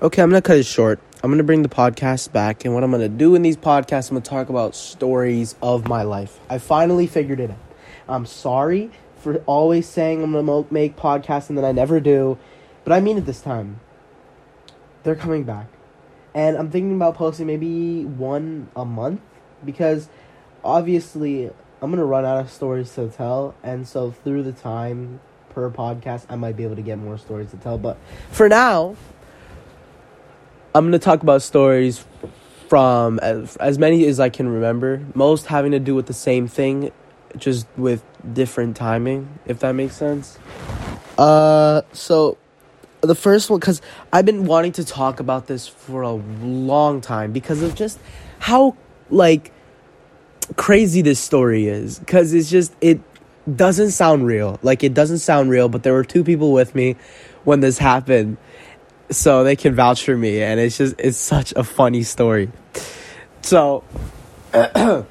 Okay, I'm gonna cut it short. I'm gonna bring the podcast back, and what I'm gonna do in these podcasts, I'm gonna talk about stories of my life. I finally figured it out. I'm sorry for always saying I'm gonna make podcasts and then I never do, but I mean it this time. They're coming back, and I'm thinking about posting maybe one a month because obviously I'm gonna run out of stories to tell, and so through the time per podcast, I might be able to get more stories to tell. But for now, I'm gonna talk about stories from as, as many as I can remember. Most having to do with the same thing, just with different timing. If that makes sense. Uh, so the first one, because I've been wanting to talk about this for a long time because of just how like crazy this story is because it's just it doesn't sound real like it doesn't sound real but there were two people with me when this happened so they can vouch for me and it's just it's such a funny story so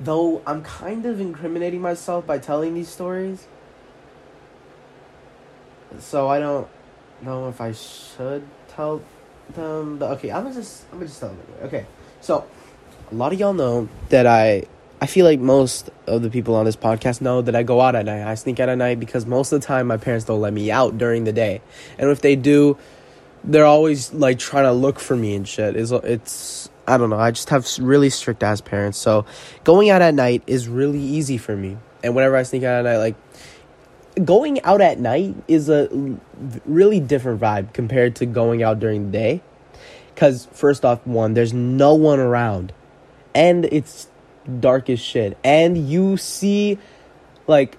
though i'm kind of incriminating myself by telling these stories so i don't know if i should tell them but okay i'm gonna just i'm gonna just tell them anyway okay so a lot of y'all know that I I feel like most of the people on this podcast know that I go out at night. I sneak out at night because most of the time my parents don't let me out during the day. And if they do, they're always like trying to look for me and shit. It's, it's I don't know. I just have really strict ass parents. So going out at night is really easy for me. And whenever I sneak out at night, like going out at night is a really different vibe compared to going out during the day. Because, first off, one, there's no one around and it's dark as shit. And you see, like,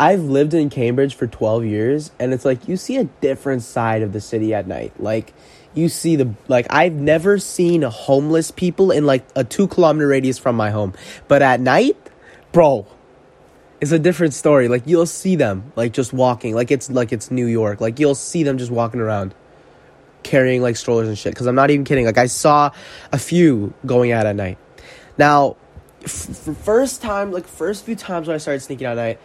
I've lived in Cambridge for 12 years, and it's like you see a different side of the city at night. Like, you see the, like, I've never seen homeless people in like a two kilometer radius from my home. But at night, bro, it's a different story. Like, you'll see them, like, just walking. Like, it's like it's New York. Like, you'll see them just walking around carrying like strollers and shit. Cause I'm not even kidding. Like, I saw a few going out at night. Now, f- first time, like first few times when I started sneaking out at night,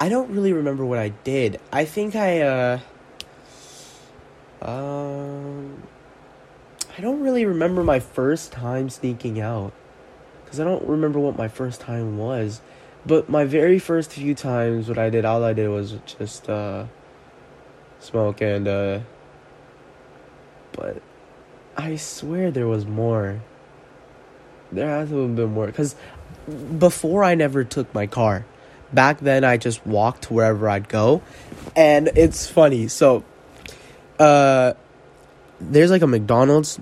I don't really remember what I did. I think I, uh, um, I don't really remember my first time sneaking out. Because I don't remember what my first time was. But my very first few times, what I did, all I did was just, uh, smoke and, uh, but I swear there was more there has to have been more because before I never took my car. Back then, I just walked wherever I'd go, and it's funny. So, uh, there's like a McDonald's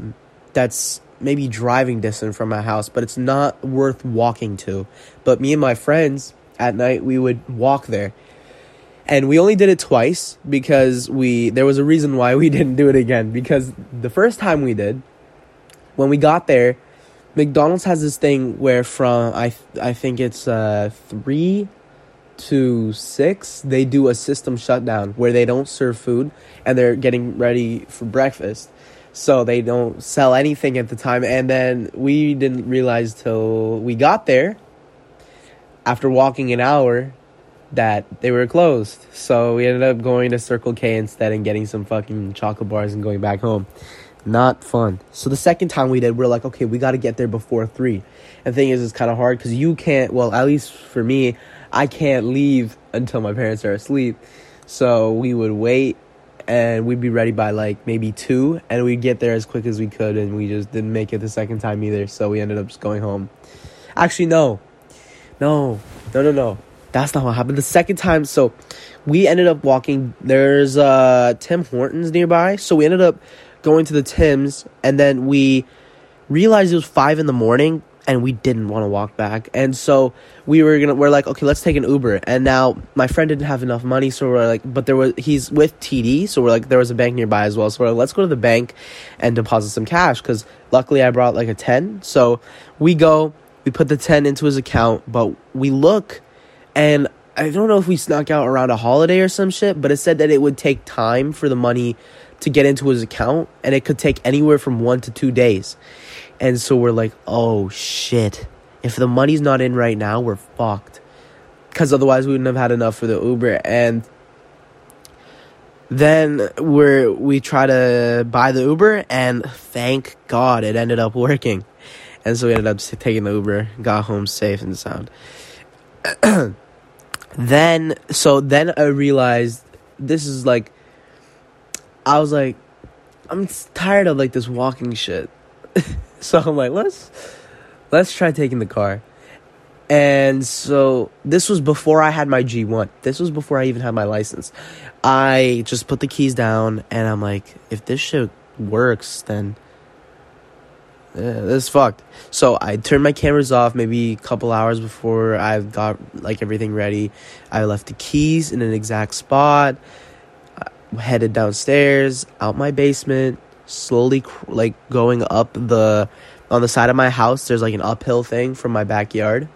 that's maybe driving distance from my house, but it's not worth walking to. But me and my friends at night we would walk there. And we only did it twice because we there was a reason why we didn't do it again because the first time we did when we got there McDonald's has this thing where from I I think it's uh three to six they do a system shutdown where they don't serve food and they're getting ready for breakfast so they don't sell anything at the time and then we didn't realize till we got there after walking an hour that they were closed so we ended up going to circle k instead and getting some fucking chocolate bars and going back home not fun. So the second time we did, we're like, okay, we got to get there before three. And the thing is, it's kind of hard because you can't. Well, at least for me, I can't leave until my parents are asleep. So we would wait, and we'd be ready by like maybe two, and we'd get there as quick as we could, and we just didn't make it the second time either. So we ended up just going home. Actually, no, no, no, no, no. That's not what happened. The second time, so we ended up walking. There's uh Tim Hortons nearby, so we ended up going to the Tim's, and then we realized it was five in the morning, and we didn't want to walk back, and so we were gonna we're like, okay, let's take an Uber. And now my friend didn't have enough money, so we're like, but there was he's with TD, so we're like, there was a bank nearby as well, so we're like, let's go to the bank and deposit some cash because luckily I brought like a ten, so we go, we put the ten into his account, but we look, and I don't know if we snuck out around a holiday or some shit, but it said that it would take time for the money to get into his account and it could take anywhere from one to two days. And so we're like, oh shit. If the money's not in right now, we're fucked. Because otherwise, we wouldn't have had enough for the Uber. And then we're we try to buy the Uber, and thank God it ended up working, and so we ended up taking the Uber, got home safe and sound. then so then I realized this is like I was like I'm tired of like this walking shit. so I'm like let's let's try taking the car. And so this was before I had my G1. This was before I even had my license. I just put the keys down and I'm like if this shit works then yeah, this is fucked. So I turned my cameras off maybe a couple hours before I got like everything ready. I left the keys in an exact spot. Headed downstairs, out my basement, slowly like going up the on the side of my house. There's like an uphill thing from my backyard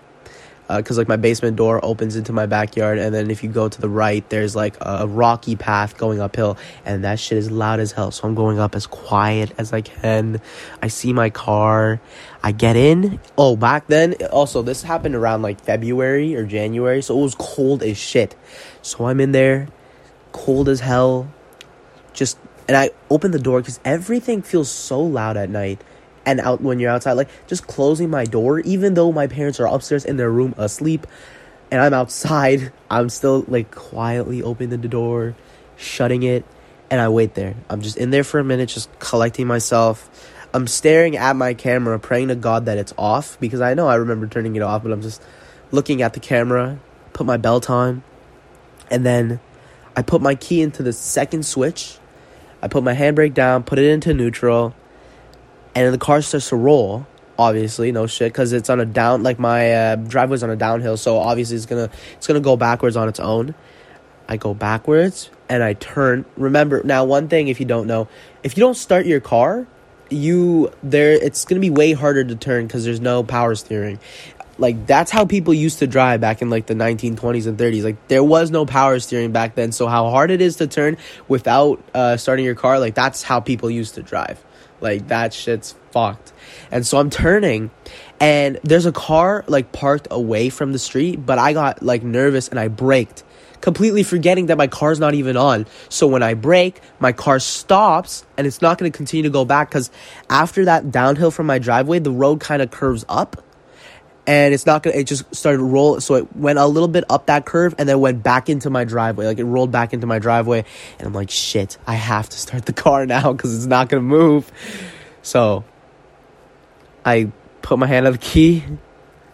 because uh, like my basement door opens into my backyard and then if you go to the right there's like a rocky path going uphill and that shit is loud as hell. So i'm going up as quiet as i can. I see my car. I get in. Oh back then also this happened around like february or january so it was cold as shit. So i'm in there cold as hell just and i open the door because everything feels so loud at night and out when you're outside like just closing my door even though my parents are upstairs in their room asleep and I'm outside I'm still like quietly opening the door shutting it and I wait there. I'm just in there for a minute just collecting myself. I'm staring at my camera praying to God that it's off because I know I remember turning it off but I'm just looking at the camera put my belt on and then I put my key into the second switch I put my handbrake down put it into neutral and the car starts to roll obviously no shit because it's on a down like my uh, driveway's on a downhill so obviously it's gonna it's gonna go backwards on its own. I go backwards and i turn remember now one thing if you don't know if you don't start your car you there it's gonna be way harder to turn because there's no power steering like that's how people used to drive back in like the 1920s and 30s like there was no power steering back then so how hard it is to turn without uh, starting your car like that's how people used to drive like that shit's fucked. And so I'm turning and there's a car like parked away from the street, but I got like nervous and I braked, completely forgetting that my car's not even on. So when I brake, my car stops and it's not going to continue to go back cuz after that downhill from my driveway, the road kind of curves up and it's not gonna it just started to roll so it went a little bit up that curve and then went back into my driveway. Like it rolled back into my driveway and i'm like shit i have to start the car now because it's not gonna move. So i put my hand on the key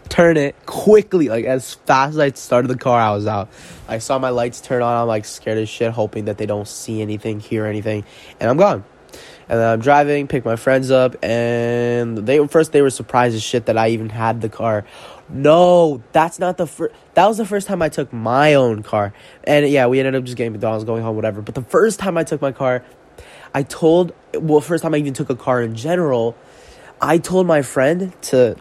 turn it quickly like as fast as i started the car i was out. I saw my lights turn on i'm like scared as shit hoping that they don't see anything hear anything and i'm gone and then I'm driving, pick my friends up, and they first they were surprised as shit that I even had the car. No, that's not the first. That was the first time I took my own car, and yeah, we ended up just getting McDonald's, going home, whatever. But the first time I took my car, I told well, first time I even took a car in general, I told my friend to,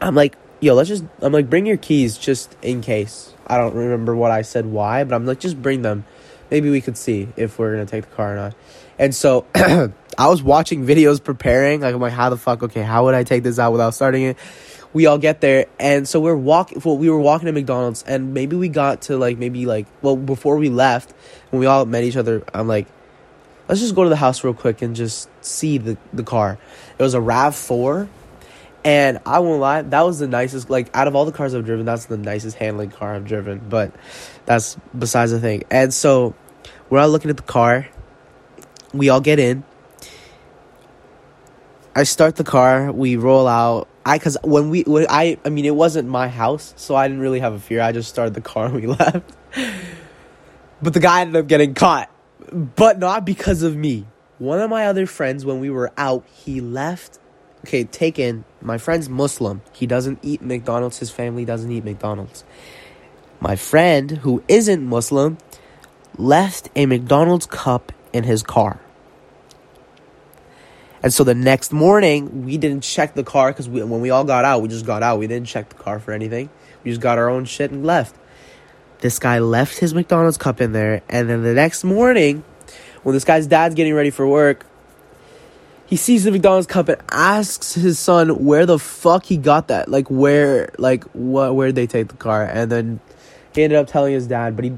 I'm like, yo, let's just, I'm like, bring your keys just in case. I don't remember what I said why, but I'm like, just bring them. Maybe we could see if we're gonna take the car or not. And so I was watching videos preparing. Like I'm like, how the fuck? Okay, how would I take this out without starting it? We all get there, and so we're walking. Well, we were walking to McDonald's, and maybe we got to like maybe like well before we left when we all met each other. I'm like, let's just go to the house real quick and just see the the car. It was a Rav Four. And I won't lie, that was the nicest. Like out of all the cars I've driven, that's the nicest handling car I've driven. But that's besides the thing. And so we're all looking at the car, we all get in. I start the car. We roll out. I because when we when I I mean it wasn't my house, so I didn't really have a fear. I just started the car and we left. but the guy ended up getting caught, but not because of me. One of my other friends, when we were out, he left. Okay, taken. My friend's Muslim. He doesn't eat McDonald's. His family doesn't eat McDonald's. My friend, who isn't Muslim, left a McDonald's cup in his car. And so the next morning, we didn't check the car because when we all got out, we just got out. We didn't check the car for anything. We just got our own shit and left. This guy left his McDonald's cup in there. And then the next morning, when this guy's dad's getting ready for work, he sees the McDonald's cup and asks his son where the fuck he got that. Like where, like what, where'd they take the car? And then he ended up telling his dad, but he,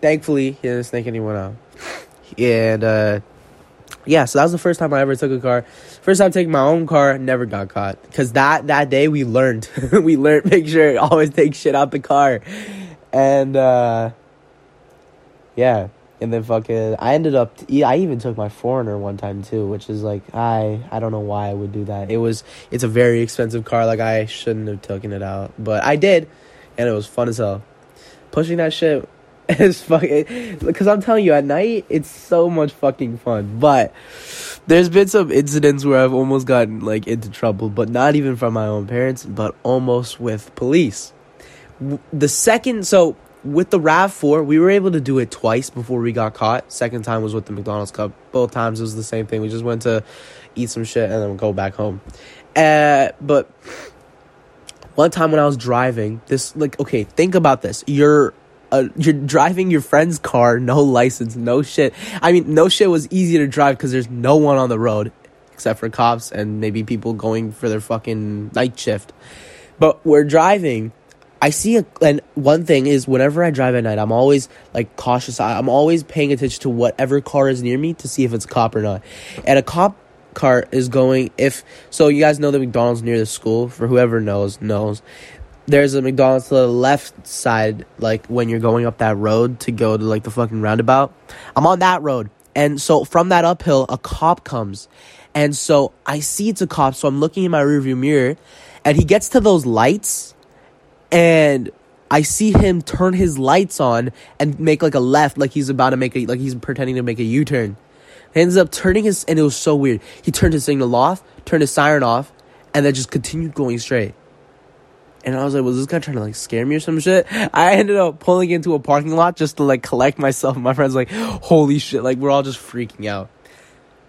thankfully, he didn't snake anyone out and uh, yeah, so that was the first time I ever took a car. First time taking my own car, never got caught. Cause that that day we learned, we learned make sure always take shit out the car, and uh, yeah, and then fucking I ended up I even took my 4Runner one time too, which is like I I don't know why I would do that. It was it's a very expensive car, like I shouldn't have taken it out, but I did, and it was fun as hell. Pushing that shit it's fucking because I'm telling you, at night it's so much fucking fun. But there's been some incidents where I've almost gotten like into trouble, but not even from my own parents, but almost with police. The second, so with the Rav Four, we were able to do it twice before we got caught. Second time was with the McDonald's Cup. Both times it was the same thing. We just went to eat some shit and then go back home. Uh, but one time when I was driving, this like okay, think about this. You're uh, you're driving your friend's car, no license, no shit. I mean, no shit was easy to drive because there's no one on the road except for cops and maybe people going for their fucking night shift. But we're driving. I see a and one thing is whenever I drive at night, I'm always like cautious. I'm always paying attention to whatever car is near me to see if it's a cop or not. And a cop car is going if so you guys know the McDonald's near the school for whoever knows knows there's a McDonald's to the left side, like when you're going up that road to go to like the fucking roundabout. I'm on that road. And so from that uphill, a cop comes. And so I see it's a cop. So I'm looking in my rearview mirror and he gets to those lights and I see him turn his lights on and make like a left, like he's about to make a, like he's pretending to make a U turn. He ends up turning his, and it was so weird. He turned his signal off, turned his siren off, and then just continued going straight. And I was like, was this guy trying to like scare me or some shit? I ended up pulling into a parking lot just to like collect myself. My friends like, holy shit, like we're all just freaking out.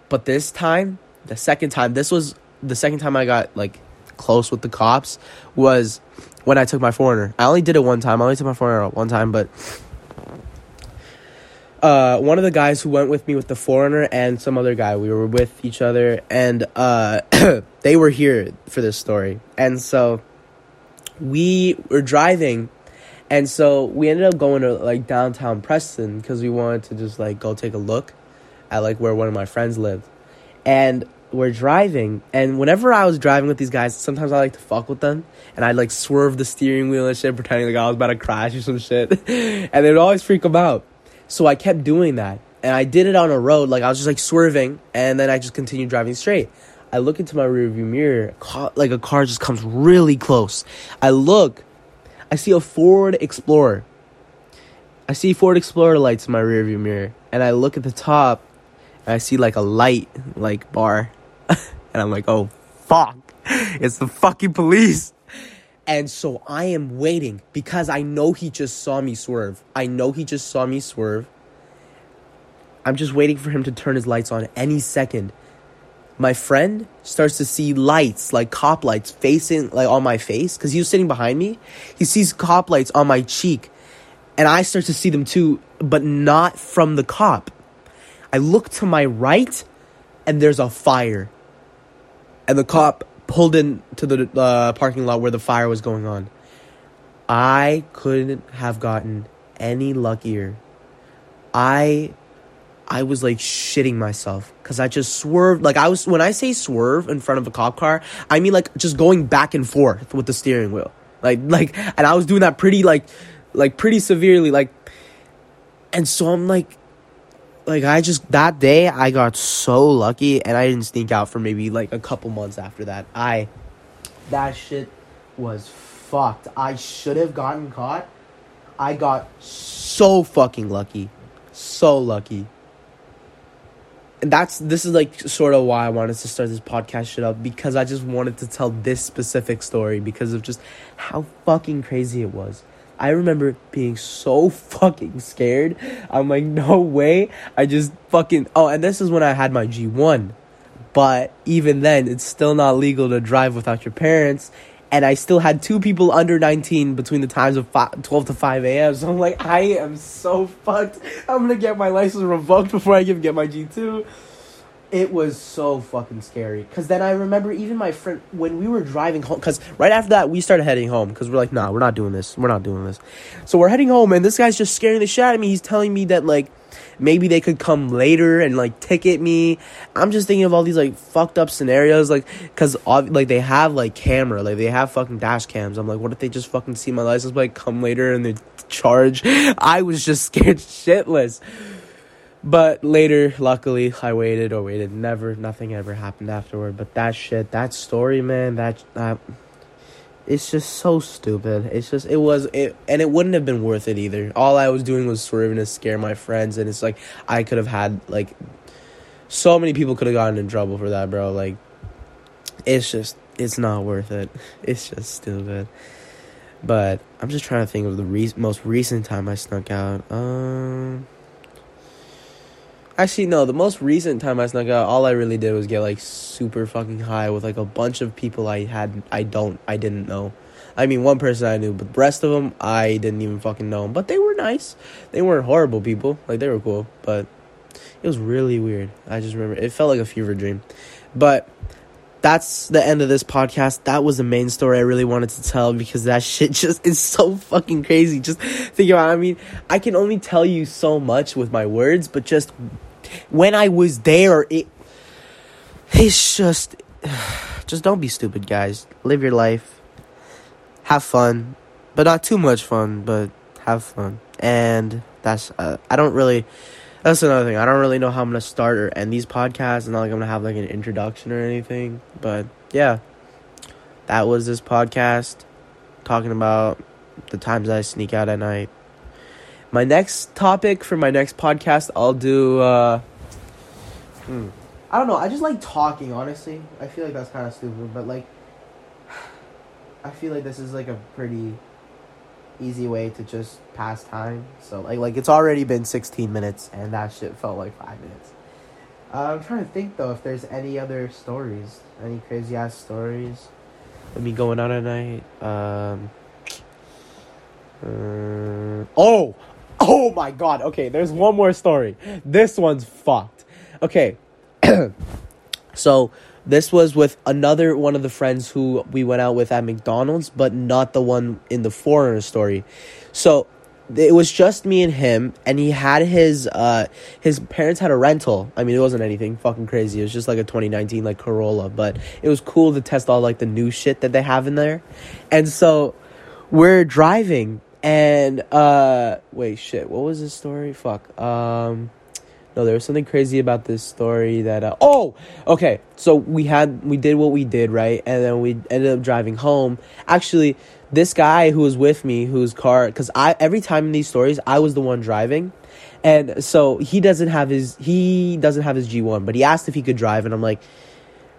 But this time, the second time, this was the second time I got like close with the cops was when I took my 4Runner. I only did it one time. I only took my 4Runner one time, but uh, one of the guys who went with me with the 4Runner and some other guy, we were with each other, and uh, they were here for this story. And so we were driving and so we ended up going to like downtown Preston because we wanted to just like go take a look at like where one of my friends lived. And we're driving, and whenever I was driving with these guys, sometimes I like to fuck with them, and I'd like swerve the steering wheel and shit, pretending like I was about to crash or some shit, and they would always freak them out. So I kept doing that, and I did it on a road, like I was just like swerving, and then I just continued driving straight. I look into my rearview mirror, like a car just comes really close. I look, I see a Ford Explorer. I see Ford Explorer lights in my rearview mirror, and I look at the top, and I see like a light, like bar, and I'm like, oh fuck, it's the fucking police. And so I am waiting because I know he just saw me swerve. I know he just saw me swerve. I'm just waiting for him to turn his lights on any second my friend starts to see lights like cop lights facing like on my face because he was sitting behind me. He sees cop lights on my cheek and i start to see them too but not from the cop. I look to my right and there's a fire. And the cop pulled into the uh, parking lot where the fire was going on. I couldn't have gotten any luckier. I I was like shitting myself because I just swerved. Like I was when I say swerve in front of a cop car, I mean like just going back and forth with the steering wheel. Like like, and I was doing that pretty like like pretty severely. Like, and so I'm like, like I just that day I got so lucky, and I didn't sneak out for maybe like a couple months after that. I that shit was fucked. I should have gotten caught. I got so fucking lucky. So lucky that's this is like sort of why I wanted to start this podcast shit up because I just wanted to tell this specific story because of just how fucking crazy it was. I remember being so fucking scared. I'm like, no way. I just fucking oh, and this is when I had my G1. But even then, it's still not legal to drive without your parents and I still had two people under 19 between the times of 5, 12 to 5 a.m. So I'm like, I am so fucked. I'm gonna get my license revoked before I can get my G2. It was so fucking scary. Cause then I remember even my friend when we were driving home. Cause right after that we started heading home. Cause we're like, nah, we're not doing this. We're not doing this. So we're heading home, and this guy's just scaring the shit out of me. He's telling me that like maybe they could come later and like ticket me. I'm just thinking of all these like fucked up scenarios, like because like they have like camera, like they have fucking dash cams. I'm like, what if they just fucking see my license plate, come later and they charge? I was just scared shitless. But later, luckily, I waited or waited. Never, nothing ever happened afterward. But that shit, that story, man, that. Uh, it's just so stupid. It's just it was it and it wouldn't have been worth it either. All I was doing was swerving to scare my friends and it's like I could have had like so many people could have gotten in trouble for that, bro. Like it's just it's not worth it. It's just stupid. But I'm just trying to think of the re- most recent time I snuck out. Um Actually, no. The most recent time I snuck out, all I really did was get like super fucking high with like a bunch of people I had I don't I didn't know. I mean, one person I knew, but the rest of them I didn't even fucking know. But they were nice. They weren't horrible people. Like they were cool, but it was really weird. I just remember it felt like a fever dream. But that's the end of this podcast. That was the main story I really wanted to tell because that shit just is so fucking crazy. Just think about it. I mean, I can only tell you so much with my words, but just when I was there, it it's just just don't be stupid, guys. Live your life. Have fun, but not too much fun, but have fun. And that's uh, I don't really that's another thing. I don't really know how I'm gonna start or end these podcasts. It's not like I'm gonna have like an introduction or anything. But yeah, that was this podcast talking about the times I sneak out at night my next topic for my next podcast, I'll do. Uh, hmm, I don't know. I just like talking. Honestly, I feel like that's kind of stupid, but like, I feel like this is like a pretty easy way to just pass time. So like, like it's already been sixteen minutes, and that shit felt like five minutes. Uh, I'm trying to think though if there's any other stories, any crazy ass stories. Let me going out at night. Um. Uh, oh, Oh my god. Okay, there's one more story. This one's fucked. Okay. so this was with another one of the friends who we went out with at McDonald's, but not the one in the 4Runner story. So it was just me and him, and he had his uh his parents had a rental. I mean, it wasn't anything fucking crazy. It was just like a 2019 like Corolla, but it was cool to test all like the new shit that they have in there. And so we're driving and uh wait, shit, what was this story? Fuck. Um no, there was something crazy about this story that uh, oh, okay. So we had we did what we did, right? And then we ended up driving home. Actually, this guy who was with me, whose car cuz I every time in these stories, I was the one driving. And so he doesn't have his he doesn't have his G1, but he asked if he could drive and I'm like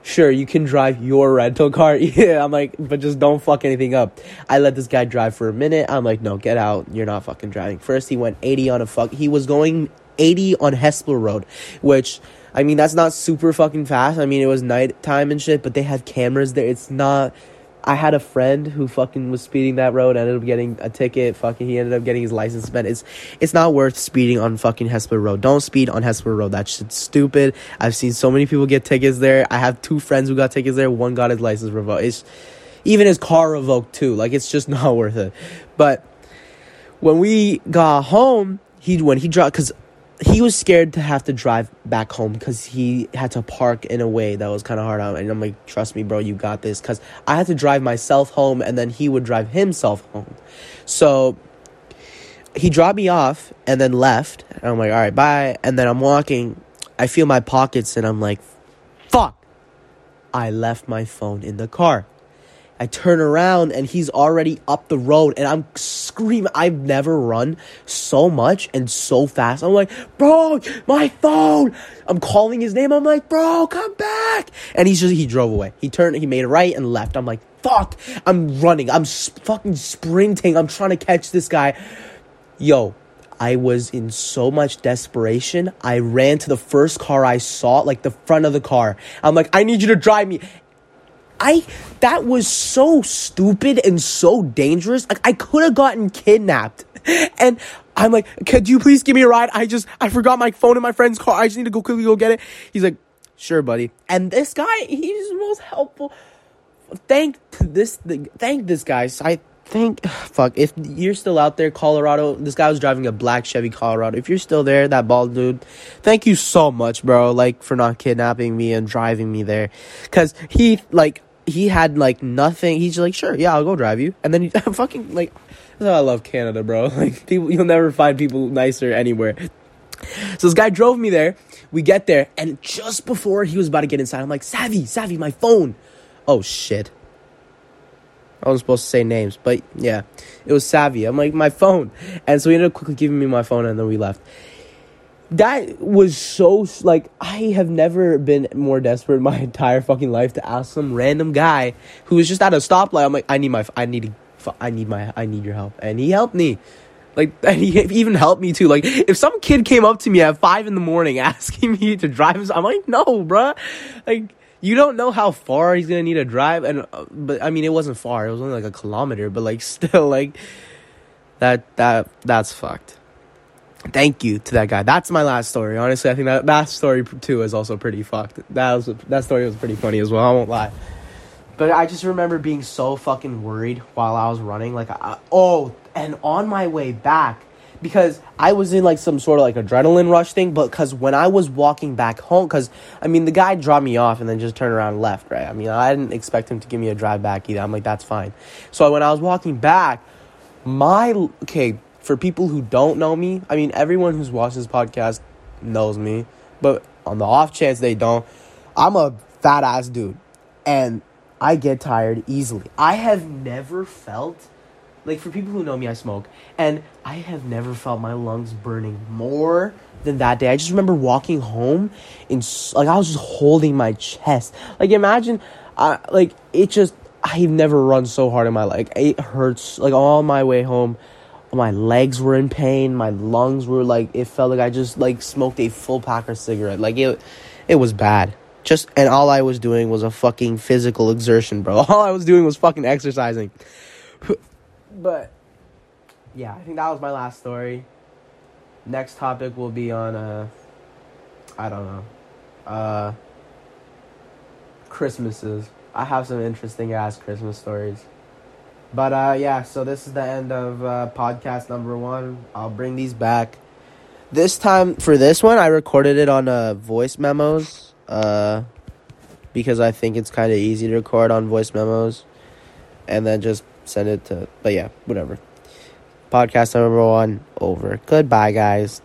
sure you can drive your rental car. Yeah i'm like but just don't fuck anything up. I let this guy drive for a minute. I'm like no get out. You're not fucking driving. First he went 80 on a fuck he was going 80 on Hespeler road which i mean that's not super fucking fast. I mean it was nighttime and shit but they have cameras there. It's not I had a friend who fucking was speeding that road, ended up getting a ticket. Fucking, he ended up getting his license suspended. It's it's not worth speeding on fucking Hespeler Road. Don't speed on Hespeler Road. That shit's stupid. I've seen so many people get tickets there. I have two friends who got tickets there. One got his license revoked. It's even his car revoked too. Like it's just not worth it. But when we got home, he when he dropped because he was scared to have to drive back home because he had to park in a way that was kind of hard on. And I'm like, trust me, bro, you got this. Because I had to drive myself home and then he would drive himself home. So he dropped me off and then left. And I'm like, all right, bye. And then I'm walking. I feel my pockets and I'm like, fuck. I left my phone in the car. I turn around and he's already up the road and I'm screaming. I've never run so much and so fast. I'm like, bro, my phone. I'm calling his name. I'm like, bro, come back. And he's just, he drove away. He turned, he made a right and left. I'm like, fuck. I'm running. I'm fucking sprinting. I'm trying to catch this guy. Yo, I was in so much desperation. I ran to the first car I saw, like the front of the car. I'm like, I need you to drive me. I that was so stupid and so dangerous. Like I could have gotten kidnapped. And I'm like, could you please give me a ride? I just I forgot my phone in my friend's car. I just need to go quickly go get it. He's like, sure, buddy. And this guy, he's the most helpful. Thank this thank this guy. So I Thank fuck if you're still out there, Colorado. This guy was driving a black Chevy Colorado. If you're still there, that bald dude, thank you so much, bro. Like for not kidnapping me and driving me there, cause he like he had like nothing. He's like, sure, yeah, I'll go drive you, and then he fucking like. I love Canada, bro. Like people, you'll never find people nicer anywhere. So this guy drove me there. We get there, and just before he was about to get inside, I'm like, Savvy, Savvy, my phone. Oh shit. I wasn't supposed to say names, but yeah, it was Savvy. I'm like, my phone. And so he ended up quickly giving me my phone, and then we left. That was so, like, I have never been more desperate in my entire fucking life to ask some random guy who was just at a stoplight. I'm like, I need my, I need, I need my, I need your help. And he helped me. Like, and he even helped me too. Like, if some kid came up to me at five in the morning asking me to drive, I'm like, no, bruh. Like, you don't know how far he's gonna need to drive, and uh, but I mean it wasn't far. It was only like a kilometer, but like still like that that that's fucked. Thank you to that guy. That's my last story. Honestly, I think that that story too is also pretty fucked. That was that story was pretty funny as well. I won't lie. But I just remember being so fucking worried while I was running. Like, I, oh, and on my way back, because I was in like some sort of like adrenaline rush thing, but because when I was walking back home, because I mean, the guy dropped me off and then just turned around and left, right? I mean, I didn't expect him to give me a drive back either. I'm like, that's fine. So when I was walking back, my, okay, for people who don't know me, I mean, everyone who's watched this podcast knows me, but on the off chance they don't, I'm a fat ass dude and I get tired easily. I have never felt like for people who know me, I smoke, and I have never felt my lungs burning more than that day. I just remember walking home and like I was just holding my chest. Like imagine, I like it just. I've never run so hard in my life. It hurts like all my way home. My legs were in pain. My lungs were like it felt like I just like smoked a full pack of cigarette. Like it, it was bad. Just and all I was doing was a fucking physical exertion, bro. All I was doing was fucking exercising. But yeah, I think that was my last story. Next topic will be on uh I don't know. Uh Christmases. I have some interesting ass Christmas stories. But uh yeah, so this is the end of uh podcast number 1. I'll bring these back. This time for this one I recorded it on uh voice memos uh because I think it's kind of easy to record on voice memos and then just send it to. But yeah, whatever. Podcast number one over. Goodbye, guys.